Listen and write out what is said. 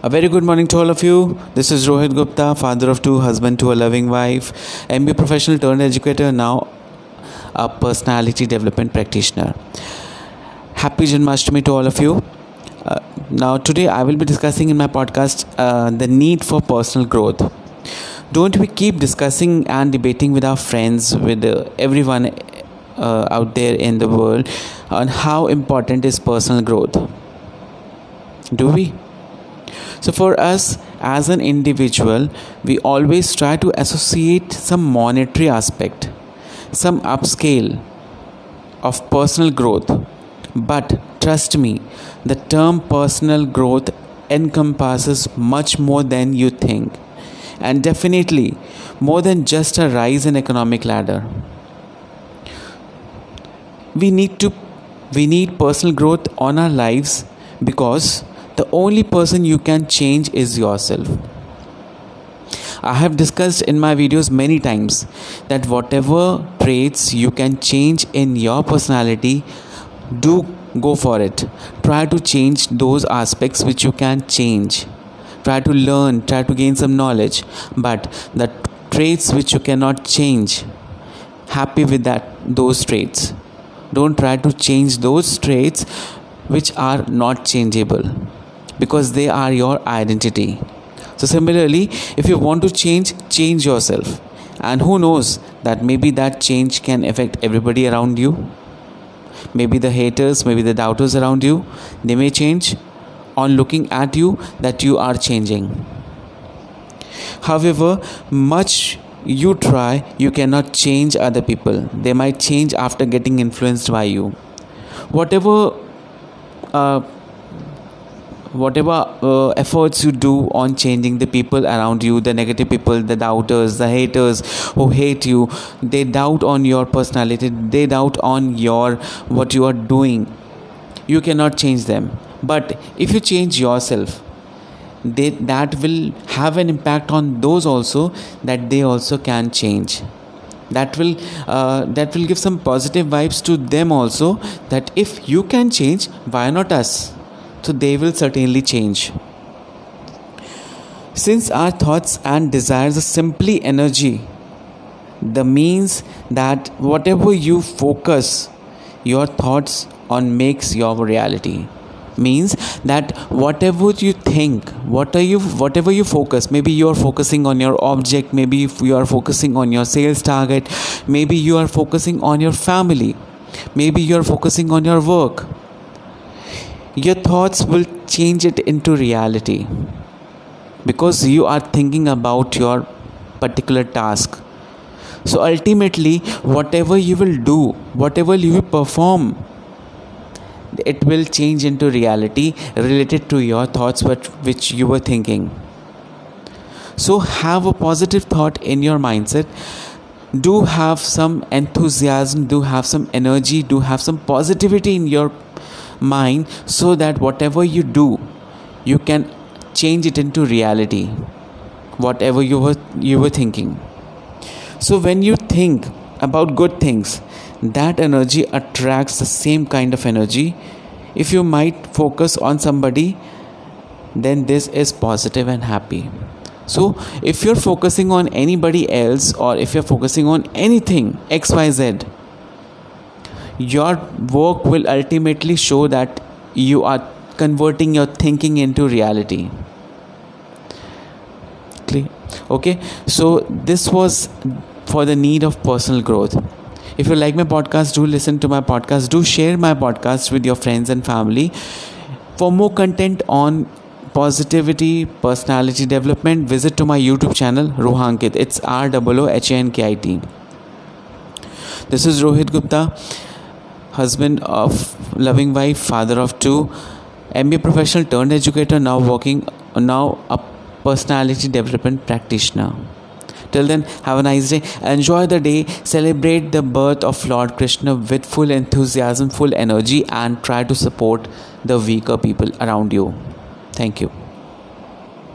A very good morning to all of you. This is Rohit Gupta, father of two, husband to a loving wife, MBA professional turned educator, now a personality development practitioner. Happy Janmashtami to all of you. Uh, now, today I will be discussing in my podcast uh, the need for personal growth. Don't we keep discussing and debating with our friends, with uh, everyone uh, out there in the world, on how important is personal growth? Do we? So, for us as an individual, we always try to associate some monetary aspect, some upscale of personal growth. But trust me, the term personal growth encompasses much more than you think, and definitely more than just a rise in economic ladder. We need to we need personal growth on our lives because the only person you can change is yourself. I have discussed in my videos many times that whatever traits you can change in your personality, do go for it. Try to change those aspects which you can change. Try to learn, try to gain some knowledge. But the traits which you cannot change, happy with that those traits. Don't try to change those traits which are not changeable because they are your identity. So, similarly, if you want to change, change yourself. And who knows that maybe that change can affect everybody around you. Maybe the haters, maybe the doubters around you, they may change on looking at you that you are changing. However, much you try, you cannot change other people. They might change after getting influenced by you. Whatever uh, whatever uh, efforts you do on changing the people around you the negative people the doubters the haters who hate you they doubt on your personality they doubt on your what you are doing. You cannot change them. But if you change yourself they, that will have an impact on those also that they also can change. That will uh, that will give some positive vibes to them also that if you can change why not us so they will certainly change. Since our thoughts and desires are simply energy, the means that whatever you focus your thoughts on makes your reality means that whatever you think what are you whatever you focus maybe you are focusing on your object maybe you are focusing on your sales target maybe you are focusing on your family maybe you are focusing on your work your thoughts will change it into reality. Because you are thinking about your particular task. So ultimately whatever you will do whatever you perform it will change into reality related to your thoughts which you were thinking. So have a positive thought in your mindset. Do have some enthusiasm do have some energy do have some positivity in your mind so that whatever you do you can change it into reality whatever you were you were thinking. So when you think about good things that energy attracts the same kind of energy. If you might focus on somebody then this is positive and happy. So if you're focusing on anybody else or if you're focusing on anything xyz your work will ultimately show that you are converting your thinking into reality. Okay? So this was for the need of personal growth. If you like my podcast do listen to my podcast. Do share my podcast with your friends and family. For more content on positivity personality development visit to my youtube channel rohankit. It's r o h a n k i t. This is rohit gupta husband of loving wife, father of two, MBA professional turned educator, now working now a personality development practitioner. Till then, have a nice day. Enjoy the day. Celebrate the birth of Lord Krishna with full enthusiasm, full energy, and try to support the weaker people around you. Thank you.